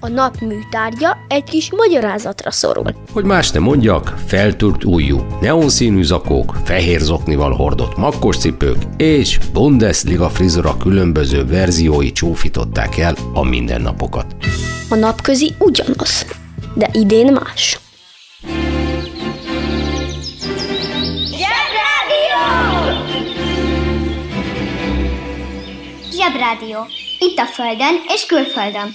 A nap műtárgya egy kis magyarázatra szorul. hogy más ne mondjak, feltört ujjú, neonszínű zakók, fehér zoknival hordott makkos cipők és Bundesliga frizura különböző verziói csúfították el a mindennapokat. A napközi ugyanaz, de idén más. Zsebrádió. Itt a Földön és külföldön.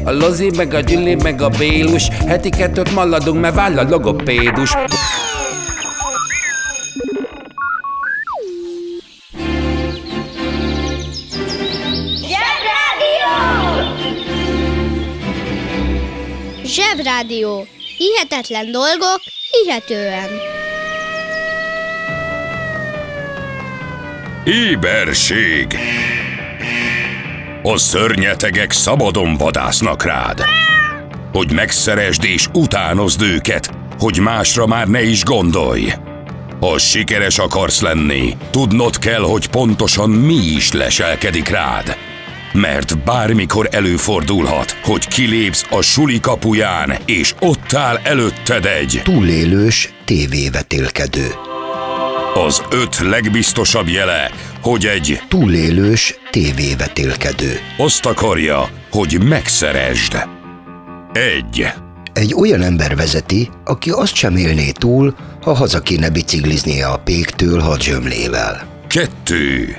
a Lozi, meg a Gyüli, meg a Bélus Heti kettőt maladunk, mert váll a logopédus Zsebrádió. Hihetetlen dolgok, hihetően. Éberség A szörnyetegek szabadon vadásznak rád. Hogy megszeresd és utánozd őket Hogy másra már ne is gondolj. Ha sikeres akarsz lenni Tudnod kell, hogy pontosan mi is leselkedik rád. Mert bármikor előfordulhat, hogy kilépsz a suli kapuján, és ott áll előtted egy túlélős tévévetélkedő. az öt legbiztosabb jele, hogy egy Túlélős tévévetélkedő. azt akarja, hogy megszeresd. Egy. Egy olyan ember vezeti, aki azt sem élné túl, ha haza kéne bicikliznie a péktől hadzsömlével. Kettő.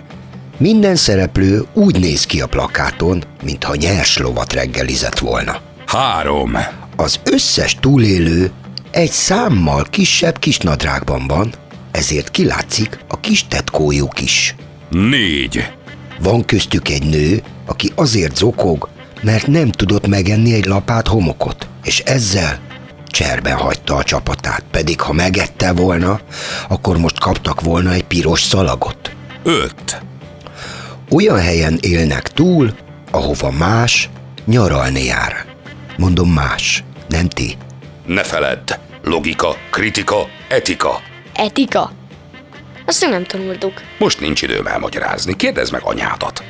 Minden szereplő úgy néz ki a plakáton, mintha nyers lovat reggelizett volna. Három. Az összes túlélő egy számmal kisebb kisnadrágban van, ezért kilátszik a kis tetkójuk is. Négy. Van köztük egy nő, aki azért zokog, mert nem tudott megenni egy lapát homokot, és ezzel cserben hagyta a csapatát, pedig ha megette volna, akkor most kaptak volna egy piros szalagot. Öt. Olyan helyen élnek túl, ahova más nyaralni jár. Mondom más, nem ti. Ne feledd. Logika, kritika, etika. Etika. Azt nem tanultuk. Most nincs időm elmagyarázni. Kérdezd meg anyádat.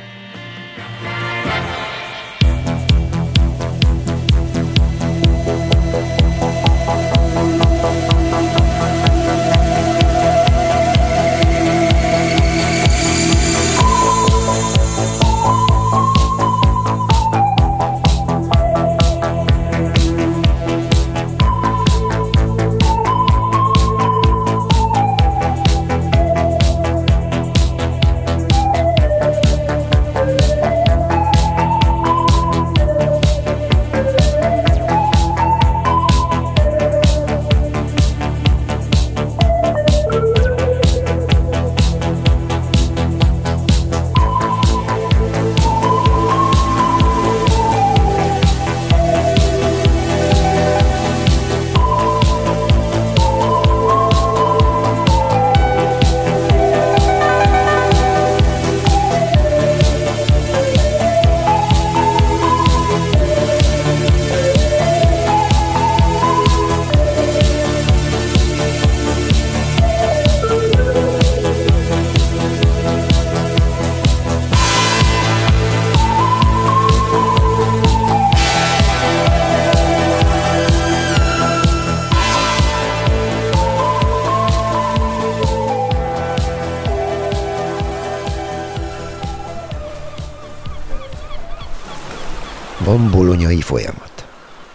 Folyamat,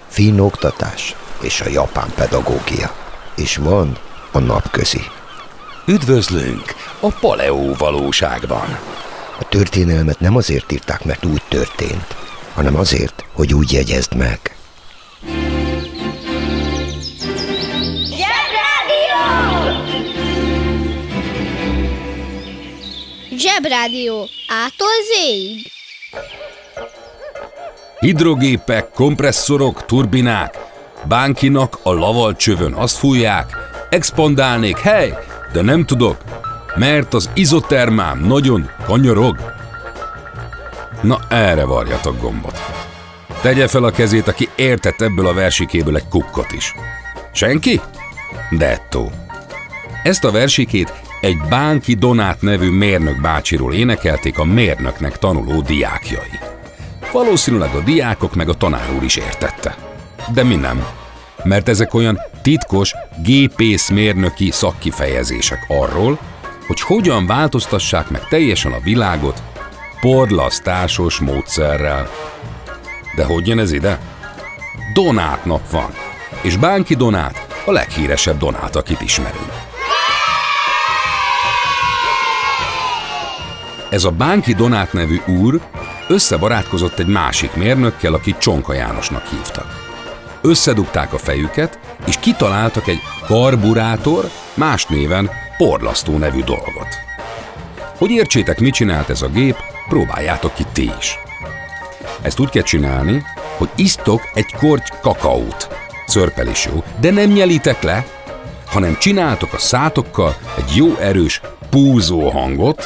finn oktatás és a japán pedagógia, és van a napközi. Üdvözlünk a paleó valóságban. A történelmet nem azért írták, mert úgy történt, hanem azért, hogy úgy jegyezd meg. Zsebrádió. Ától zéig. Hidrogépek, kompresszorok, turbinák, bánkinak a lavalcsövön azt fújják, expandálnék, hely, de nem tudok, mert az izotermám nagyon kanyarog. Na erre varjatok gombot. Tegye fel a kezét, aki értett ebből a versikéből egy kukkot is. Senki? Dettó. Ezt a versikét egy Bánki Donát nevű mérnök bácsiról énekelték a mérnöknek tanuló diákjai. Valószínűleg a diákok meg a tanár úr is értette. De mi nem, mert ezek olyan titkos gépészmérnöki szakkifejezések arról, hogy hogyan változtassák meg teljesen a világot porlasztásos módszerrel. De hogy jön ez ide? Donát nap van, és Bánki Donát a leghíresebb Donát, akit ismerünk. Ez a Bánki Donát nevű úr összebarátkozott egy másik mérnökkel, akit Csonka Jánosnak hívtak. Összedugták a fejüket, és kitaláltak egy karburátor, más néven porlasztó nevű dolgot. Hogy értsétek, mit csinált ez a gép, próbáljátok ki ti is. Ezt úgy kell csinálni, hogy isztok egy korty kakaót. Szörpel is jó, de nem nyelitek le, hanem csináltok a szátokkal egy jó erős púzó hangot,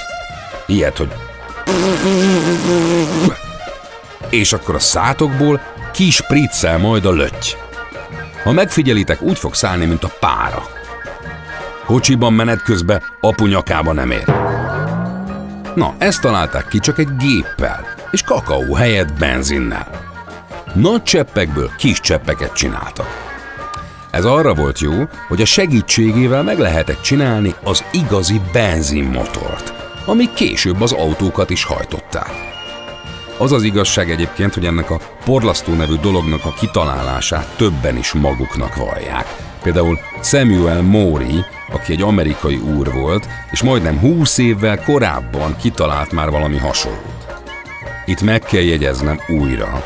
ilyet, hogy és akkor a szátokból kispriccel majd a löty. Ha megfigyelitek, úgy fog szállni, mint a pára. Kocsiban menet közben apu nyakába nem ér. Na, ezt találták ki csak egy géppel, és kakaó helyett benzinnel. Nagy cseppekből kis cseppeket csináltak. Ez arra volt jó, hogy a segítségével meg lehetett csinálni az igazi benzinmotort, ami később az autókat is hajtották. Az az igazság egyébként, hogy ennek a porlasztó nevű dolognak a kitalálását többen is maguknak vallják. Például Samuel Mori, aki egy amerikai úr volt, és majdnem 20 évvel korábban kitalált már valami hasonlót. Itt meg kell jegyeznem újra,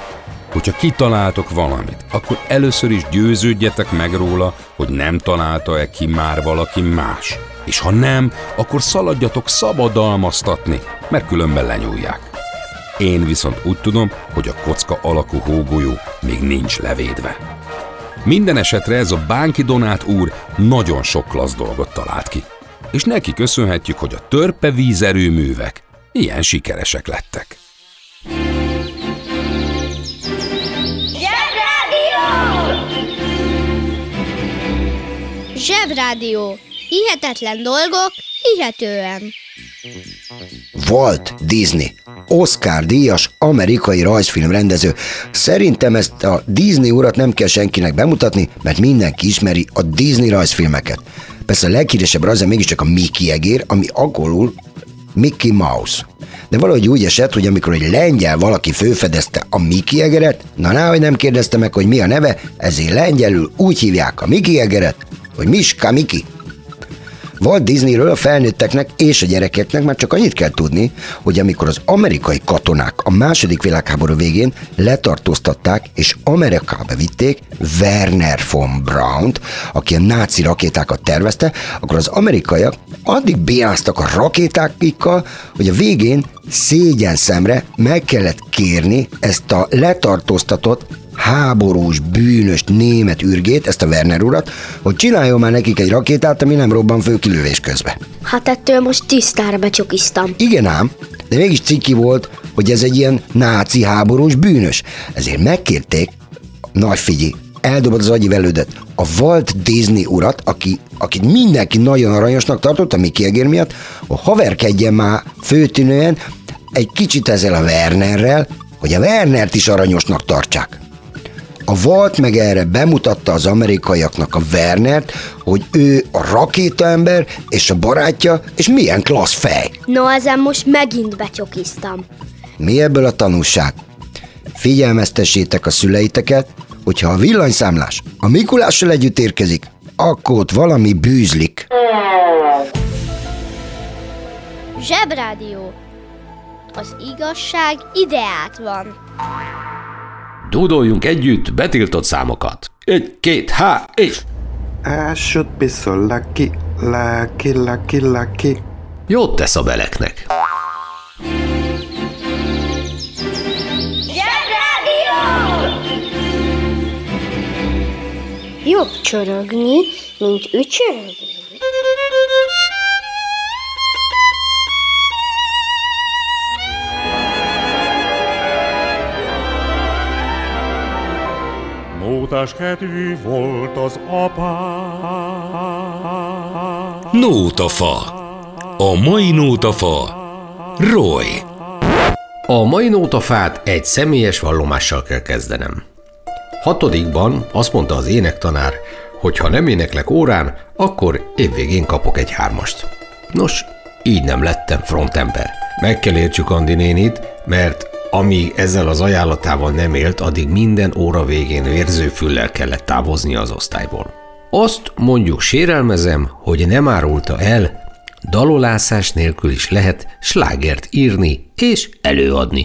hogyha kitaláltok valamit, akkor először is győződjetek meg róla, hogy nem találta-e ki már valaki más. És ha nem, akkor szaladjatok szabadalmaztatni, mert különben lenyúlják. Én viszont úgy tudom, hogy a kocka alakú hógolyó még nincs levédve. Minden esetre ez a Bánki Donát úr nagyon sok klassz dolgot talált ki. És neki köszönhetjük, hogy a törpe vízerőművek ilyen sikeresek lettek. Zsebrádió. Hihetetlen dolgok, hihetően. Walt Disney, Oscar díjas amerikai rajzfilmrendező. Szerintem ezt a Disney urat nem kell senkinek bemutatni, mert mindenki ismeri a Disney rajzfilmeket. Persze a leghíresebb rajza mégiscsak a Mickey egér, ami angolul Mickey Mouse. De valahogy úgy esett, hogy amikor egy lengyel valaki főfedezte a Mickey egeret, na náhogy nem kérdezte meg, hogy mi a neve, ezért lengyelül úgy hívják a Mickey egeret, hogy Miska Miki. Walt Disneyről a felnőtteknek és a gyerekeknek már csak annyit kell tudni, hogy amikor az amerikai katonák a második világháború végén letartóztatták és Amerikába vitték Werner von Braun-t, aki a náci rakétákat tervezte, akkor az amerikaiak addig bénáztak a rakétákikkal, hogy a végén szégyen szemre meg kellett kérni ezt a letartóztatott háborús, bűnös német ürgét, ezt a Werner urat, hogy csináljon már nekik egy rakétát, ami nem robban fő kilövés közbe. Hát ettől most tisztára becsokiztam. Igen ám, de mégis ciki volt, hogy ez egy ilyen náci háborús bűnös. Ezért megkérték, nagy figyelj, eldobod az agyi velődet, a Walt Disney urat, aki, akit mindenki nagyon aranyosnak tartott, a Mickey Egér miatt, hogy haverkedjen már főtűnően egy kicsit ezzel a Wernerrel, hogy a Wernert is aranyosnak tartsák. A Walt meg erre bemutatta az amerikaiaknak a Wernert, hogy ő a rakétaember és a barátja, és milyen klassz fej. No, ezen most megint becsokiztam. Mi ebből a tanulság? figyelmeztessétek a szüleiteket, hogyha a villanyszámlás a Mikulással együtt érkezik, akkor ott valami bűzlik. Zsebrádió. Az igazság ideát van. Dúdoljunk együtt betiltott számokat. Egy, két, há, és... I should be so lucky, lucky, lucky, lucky. Jót tesz a beleknek. Jobb csorogni, mint ücsörögni. Mótás kedvű volt az apám. Nótafa. A mai nótafa. Roy. A mai nótafát egy személyes vallomással kell kezdenem. Hatodikban azt mondta az énektanár, hogy ha nem éneklek órán, akkor évvégén kapok egy hármast. Nos, így nem lettem frontember. Meg kell értsük Andi nénit, mert amíg ezzel az ajánlatával nem élt, addig minden óra végén vérzőfüllel kellett távozni az osztályból. Azt mondjuk sérelmezem, hogy nem árulta el, dalolászás nélkül is lehet slágert írni és előadni.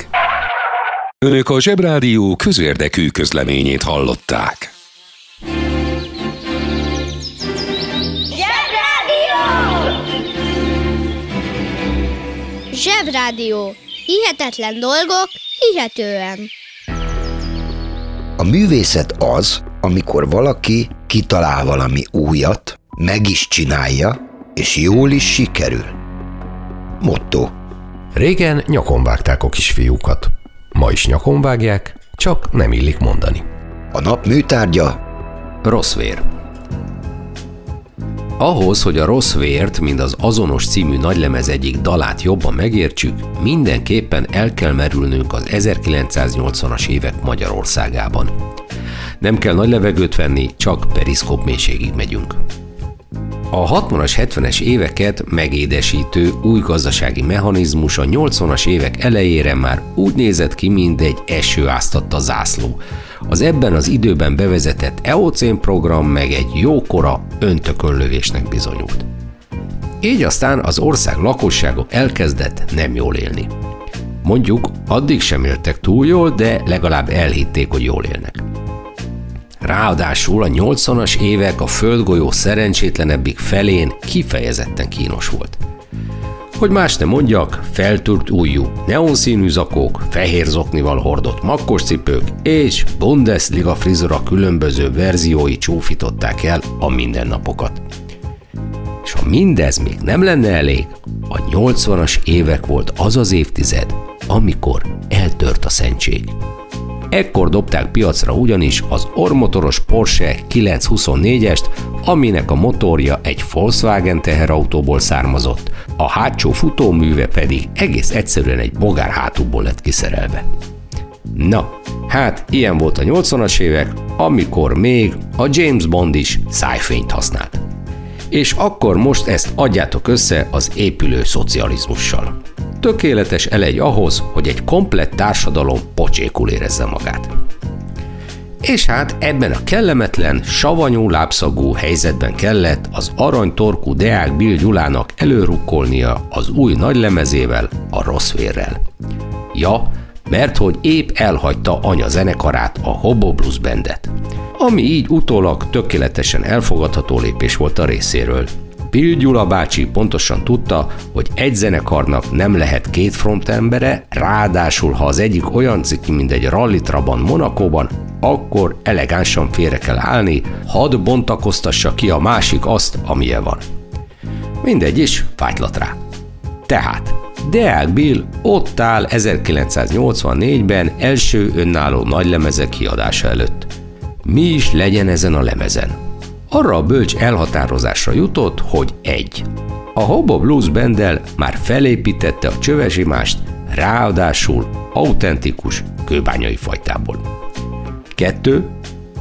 Önök a Zsebrádió közérdekű közleményét hallották. Zsebrádió. Hihetetlen dolgok, hihetően. A művészet az, amikor valaki kitalál valami újat, meg is csinálja, és jól is sikerül. Motto. Régen nyakon vágták a kisfiúkat. Ma is nyakon vágják, csak nem illik mondani. A nap műtárgya Rossz vér. Ahhoz, hogy a rossz vért, mint az azonos című nagylemez egyik dalát jobban megértsük, mindenképpen el kell merülnünk az 1980-as évek Magyarországában. Nem kell nagy levegőt venni, csak periszkóp mélységig megyünk. A 60-as, 70-es éveket megédesítő új gazdasági mechanizmus a 80-as évek elejére már úgy nézett ki, mint egy eső áztatta zászló. Az ebben az időben bevezetett EOCén program meg egy jókora öntököllövésnek bizonyult. Így aztán az ország lakossága elkezdett nem jól élni. Mondjuk addig sem éltek túl jól, de legalább elhitték, hogy jól élnek. Ráadásul a 80-as évek a földgolyó szerencsétlenebbik felén kifejezetten kínos volt. Hogy más ne mondjak, feltűrt ujjú, neonszínű zakók, fehér zoknival hordott makkos cipők és Bundesliga frizura különböző verziói csúfították el a mindennapokat. És ha mindez még nem lenne elég, a 80-as évek volt az az évtized, amikor eltört a szentség. Ekkor dobták piacra ugyanis az ormotoros Porsche 924-est, aminek a motorja egy Volkswagen teherautóból származott, a hátsó futóműve pedig egész egyszerűen egy bogár hátúból lett kiszerelve. Na, hát ilyen volt a 80-as évek, amikor még a James Bond is szájfényt használt. És akkor most ezt adjátok össze az épülő szocializmussal. Tökéletes elegy ahhoz, hogy egy komplett társadalom pocsékul érezze magát. És hát ebben a kellemetlen, savanyú lábszagú helyzetben kellett az aranytorkú Deák Bill Gyulának előrukkolnia az új nagylemezével, a rossz vérrel. Ja, mert hogy épp elhagyta anya zenekarát, a Hobo Blues Bandet, ami így utólag tökéletesen elfogadható lépés volt a részéről. Bill Gyula bácsi pontosan tudta, hogy egy zenekarnak nem lehet két frontembere, ráadásul ha az egyik olyan ciki, mint egy rallitraban Monakóban, akkor elegánsan félre kell állni, hadd bontakoztassa ki a másik azt, amilyen van. Mindegy is, fájtlat rá. Tehát, Deák Bill ott áll 1984-ben első önálló nagylemezek kiadása előtt. Mi is legyen ezen a lemezen? Arra a bölcs elhatározásra jutott, hogy egy. A Hobo Blues Bandel már felépítette a csövesimást, ráadásul autentikus kőbányai fajtából. 2.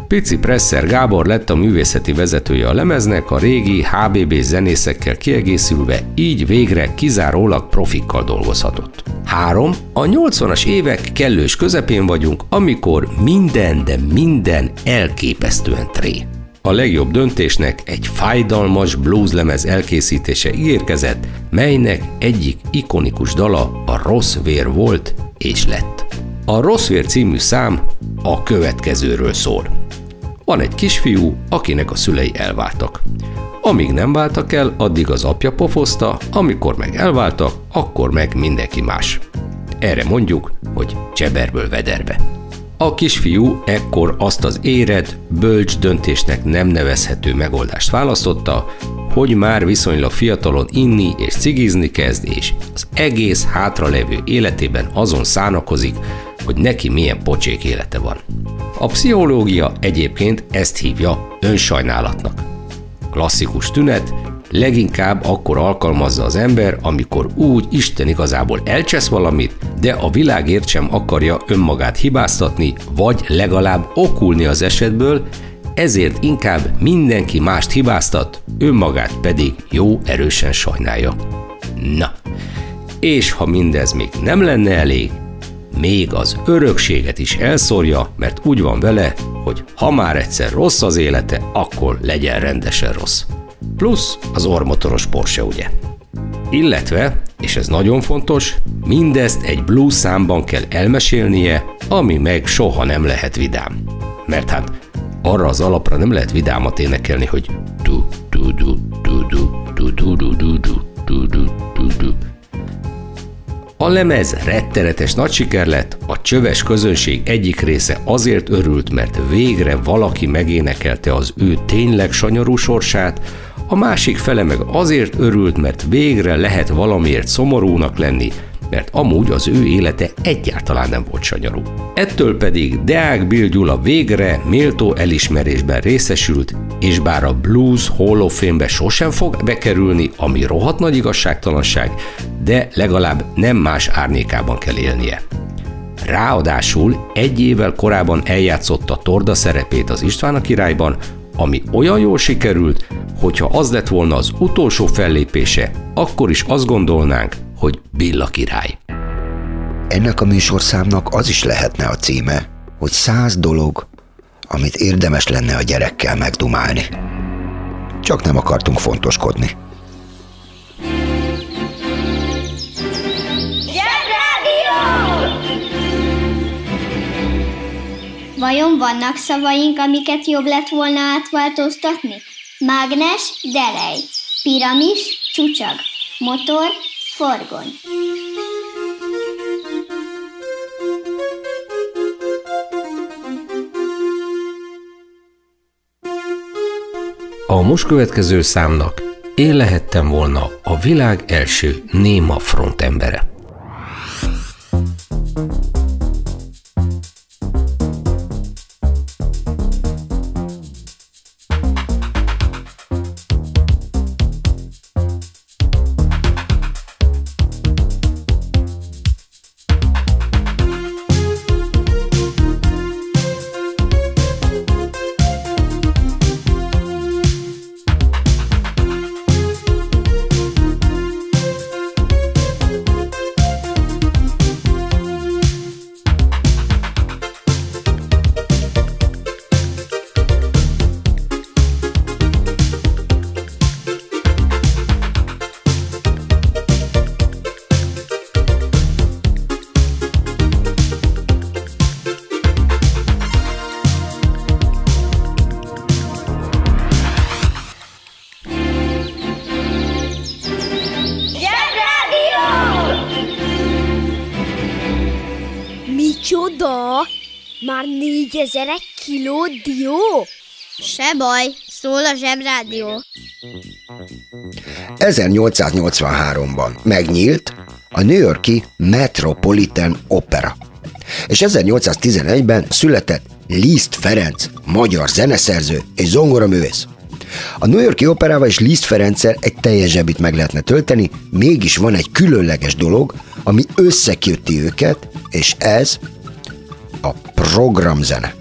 Pici Presser Gábor lett a művészeti vezetője a lemeznek, a régi HBB zenészekkel kiegészülve, így végre kizárólag profikkal dolgozhatott. 3. A 80-as évek kellős közepén vagyunk, amikor minden, de minden elképesztően tré. A legjobb döntésnek egy fájdalmas blueslemez elkészítése ígérkezett, melynek egyik ikonikus dala a Rossz vér volt és lett. A Rossz vér című szám a következőről szól. Van egy kisfiú, akinek a szülei elváltak. Amíg nem váltak el, addig az apja pofozta, amikor meg elváltak, akkor meg mindenki más. Erre mondjuk, hogy cseberből vederbe. A kisfiú ekkor azt az éred, bölcs döntésnek nem nevezhető megoldást választotta, hogy már viszonylag fiatalon inni és cigizni kezd, és az egész hátralevő életében azon szánakozik, hogy neki milyen pocsék élete van. A pszichológia egyébként ezt hívja önsajnálatnak. Klasszikus tünet, leginkább akkor alkalmazza az ember, amikor úgy Isten igazából elcsesz valamit, de a világért sem akarja önmagát hibáztatni, vagy legalább okulni az esetből, ezért inkább mindenki mást hibáztat, önmagát pedig jó erősen sajnálja. Na, és ha mindez még nem lenne elég, még az örökséget is elszórja, mert úgy van vele, hogy ha már egyszer rossz az élete, akkor legyen rendesen rossz. Plusz az ormotoros Porsche, ugye? Illetve, és ez nagyon fontos, mindezt egy blues számban kell elmesélnie, ami meg soha nem lehet vidám. Mert hát arra az alapra nem lehet vidámat énekelni, hogy du du du du du du du du du du du du du a lemez rettenetes nagy siker lett, a csöves közönség egyik része azért örült, mert végre valaki megénekelte az ő tényleg sanyarú sorsát, a másik fele meg azért örült, mert végre lehet valamiért szomorúnak lenni, mert amúgy az ő élete egyáltalán nem volt sanyarú. Ettől pedig Deák Bill Gyula végre méltó elismerésben részesült, és bár a Blues Hall of Fame-be sosem fog bekerülni, ami rohadt nagy igazságtalanság, de legalább nem más árnyékában kell élnie. Ráadásul egy évvel korábban eljátszotta Torda szerepét az István a királyban, ami olyan jól sikerült, hogyha az lett volna az utolsó fellépése, akkor is azt gondolnánk, hogy Billa király. Ennek a műsorszámnak az is lehetne a címe, hogy száz dolog, amit érdemes lenne a gyerekkel megdumálni. Csak nem akartunk fontoskodni. Vajon vannak szavaink, amiket jobb lett volna átváltoztatni? Mágnes, delej, piramis, csúcsag, motor, Forgon. A most következő számnak én lehettem volna a világ első néma frontembere. Micsoda? Már négyezer egy kiló dió? Se baj, szól a zsebrádió. 1883-ban megnyílt a New Yorki Metropolitan Opera. És 1811-ben született Liszt Ferenc, magyar zeneszerző és zongoraművész. A New Yorki operával és Liszt Ferenccel egy teljes zsebit meg lehetne tölteni, mégis van egy különleges dolog, ami összeköti őket, és ez a programzene.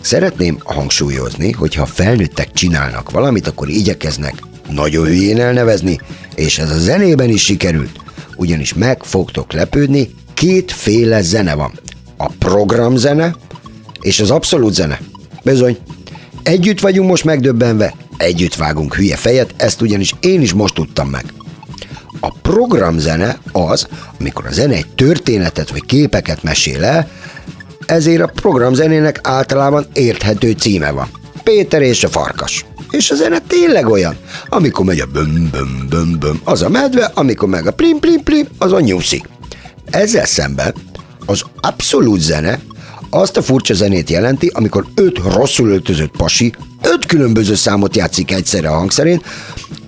Szeretném hangsúlyozni, hogy ha felnőttek csinálnak valamit, akkor igyekeznek nagyon hülyén elnevezni, és ez a zenében is sikerült, ugyanis meg fogtok lepődni, kétféle zene van. A programzene és az abszolút zene. Bizony. Együtt vagyunk most megdöbbenve, együtt vágunk hülye fejet, ezt ugyanis én is most tudtam meg. A programzene az, amikor a zene egy történetet vagy képeket mesél el, ezért a programzenének általában érthető címe van. Péter és a farkas. És a zene tényleg olyan. Amikor megy a böm böm böm böm, az a medve, amikor meg a plim plim plim, az a nyuszi. Ezzel szemben az abszolút zene azt a furcsa zenét jelenti, amikor öt rosszul öltözött pasi öt különböző számot játszik egyszerre a hangszerén,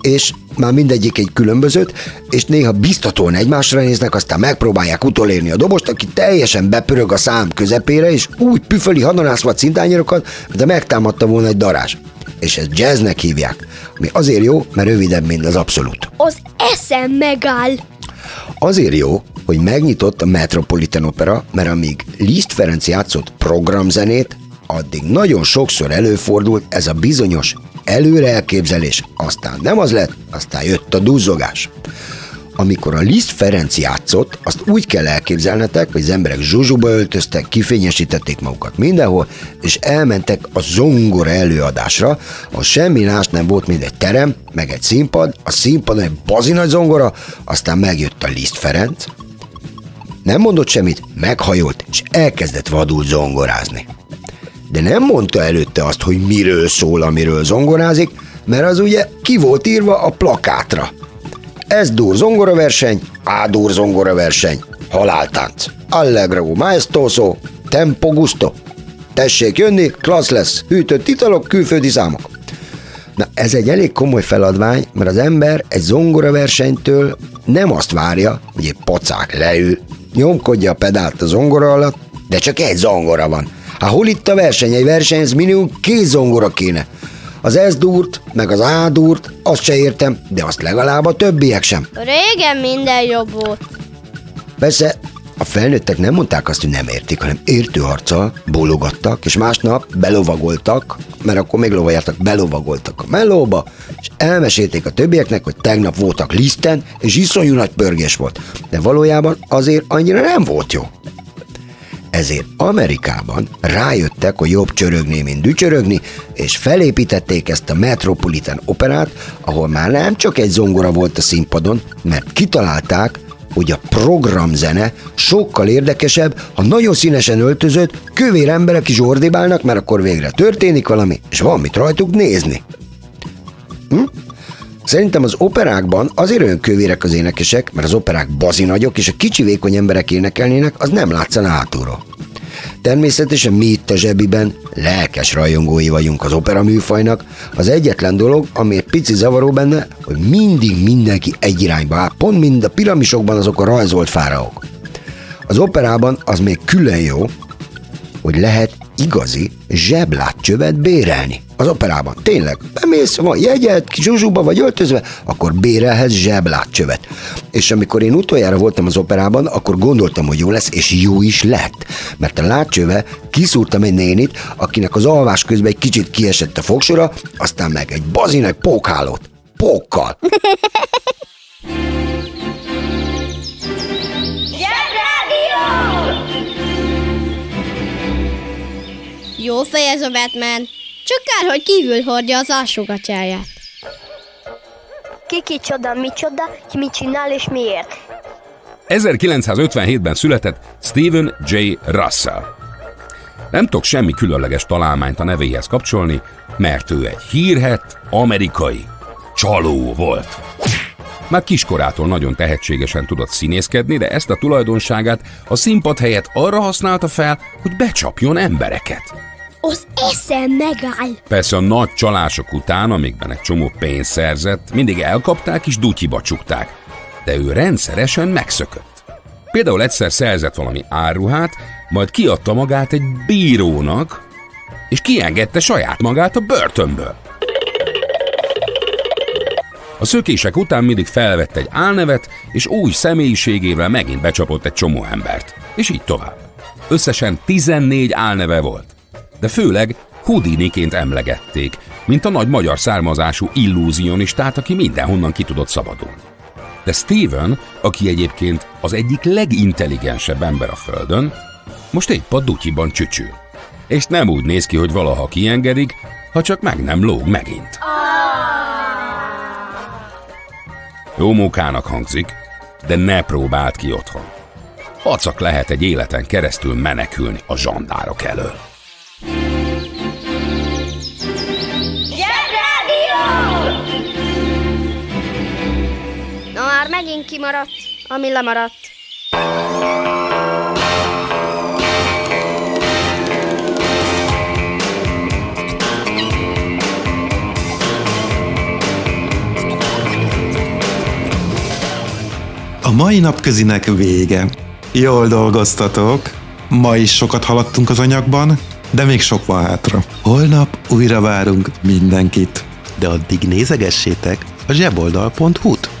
és már mindegyik egy különbözőt, és néha biztatóan egymásra néznek, aztán megpróbálják utolérni a dobost, aki teljesen bepörög a szám közepére, és úgy püföli hadanászva cintányérokat, de megtámadta volna egy darázs. És ezt jazznek hívják, ami azért jó, mert rövidebb, mint az abszolút. Az eszem megáll. Azért jó, hogy megnyitott a Metropolitan Opera, mert amíg Liszt Ferenc játszott programzenét, addig nagyon sokszor előfordult ez a bizonyos előre elképzelés, aztán nem az lett, aztán jött a duzzogás. Amikor a Liszt Ferenc játszott, azt úgy kell elképzelnetek, hogy az emberek zsuzsuba öltöztek, kifényesítették magukat mindenhol, és elmentek a zongora előadásra, ahol semmi más nem volt, mint egy terem, meg egy színpad, a színpadon egy bazinagy zongora, aztán megjött a Liszt Ferenc, nem mondott semmit, meghajolt, és elkezdett vadul zongorázni. De nem mondta előtte azt, hogy miről szól, amiről zongorázik, mert az ugye ki volt írva a plakátra. Ez dur zongoraverseny, A dur zongoraverseny, haláltánc. Allegro maestoso, tempo gusto. Tessék jönni, klassz lesz, hűtött italok, külföldi számok. Na ez egy elég komoly feladvány, mert az ember egy zongoraversenytől nem azt várja, hogy egy pacák leül, nyomkodja a pedált a zongora alatt, de csak egy zongora van. Hát hol itt a verseny? Egy versenyhez minimum két zongora kéne. Az S dúrt, meg az A dúrt, azt se értem, de azt legalább a többiek sem. Régen minden jobb volt. Persze, a felnőttek nem mondták azt, hogy nem értik, hanem értő arccal bólogattak, és másnap belovagoltak, mert akkor még lovajártak, belovagoltak a melóba, és elmesélték a többieknek, hogy tegnap voltak liszten, és iszonyú nagy pörgés volt. De valójában azért annyira nem volt jó. Ezért Amerikában rájöttek, hogy jobb csörögni, mint dücsörögni, és felépítették ezt a Metropolitan operát, ahol már nem csak egy zongora volt a színpadon, mert kitalálták, hogy a programzene sokkal érdekesebb, ha nagyon színesen öltözött, kövér emberek is ordibálnak, mert akkor végre történik valami, és van mit rajtuk nézni. Hm? Szerintem az operákban azért olyan kövérek az énekesek, mert az operák bazi nagyok, és a kicsi vékony emberek énekelnének, az nem látszana hátulról. Természetesen mi itt a zsebiben lelkes rajongói vagyunk az opera műfajnak. Az egyetlen dolog, ami egy pici zavaró benne, hogy mindig mindenki egy irányba áll, pont mind a piramisokban azok a rajzolt fáraók. Az operában az még külön jó, hogy lehet igazi zseblátcsövet bérelni. Az operában. Tényleg. Bemész, van jegyed, zsuzsuba vagy öltözve, akkor bérelhez zseblátcsövet. És amikor én utoljára voltam az operában, akkor gondoltam, hogy jó lesz, és jó is lett. Mert a látcsöve kiszúrtam egy nénit, akinek az alvás közben egy kicsit kiesett a fogsora, aztán meg egy bazinek pókhálót. Pókkal. Jó fej ez a Batman. Csak kár, hogy kívül hordja az alsógatyáját. Ki kicsoda, micsoda, ki mit csinál és miért. 1957-ben született Stephen J. Russell. Nem tudok semmi különleges találmányt a nevéhez kapcsolni, mert ő egy hírhet amerikai csaló volt. Már kiskorától nagyon tehetségesen tudott színészkedni, de ezt a tulajdonságát a színpad helyett arra használta fel, hogy becsapjon embereket. Az eszem megáll. Persze a nagy csalások után, amikben egy csomó pénzt szerzett, mindig elkapták és dutyiba csukták, de ő rendszeresen megszökött. Például egyszer szerzett valami áruhát, majd kiadta magát egy bírónak, és kiengedte saját magát a börtönből. A szökések után mindig felvett egy álnevet, és új személyiségével megint becsapott egy csomó embert. És így tovább. Összesen 14 álneve volt. De főleg Houdiniként emlegették, mint a nagy magyar származású illúzionistát, aki mindenhonnan ki tudott szabadulni. De Steven, aki egyébként az egyik legintelligensebb ember a Földön, most épp a dutyiban csücsül. És nem úgy néz ki, hogy valaha kiengedik, ha csak meg nem lóg megint. Jó munkának hangzik, de ne próbáld ki otthon. Hacak lehet egy életen keresztül menekülni a zsandárok elől. Megint kimaradt, ami lemaradt. A mai napközinek vége. Jól dolgoztatok. Ma is sokat haladtunk az anyagban, de még sok van hátra. Holnap újra várunk mindenkit. De addig nézegessétek a zseboldal.hu-t.